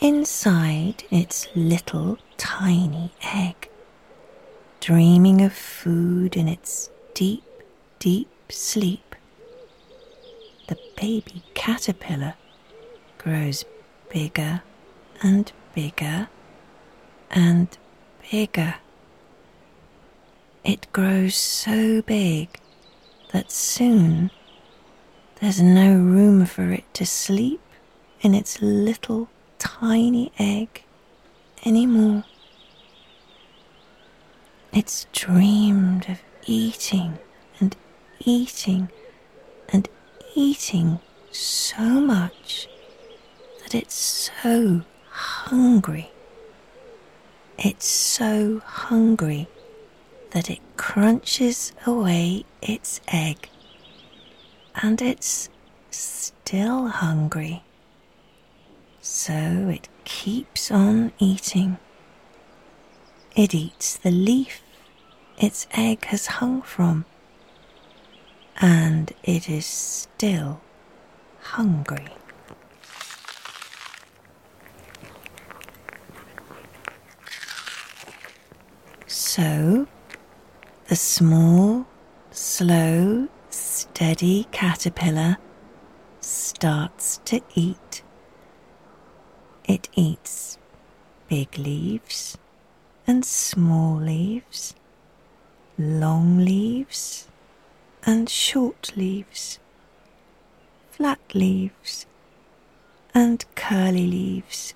inside its little tiny egg, dreaming of food in its deep, deep sleep. The baby caterpillar grows bigger and bigger and bigger. It grows so big that soon there's no room for it to sleep in its little tiny egg anymore. It's dreamed of eating and eating and eating so much that it's so hungry. It's so hungry that it crunches away its egg. And it's still hungry. So it keeps on eating. It eats the leaf its egg has hung from. And it is still hungry. So the small, slow, steady caterpillar starts to eat. It eats big leaves and small leaves, long leaves and short leaves, flat leaves and curly leaves,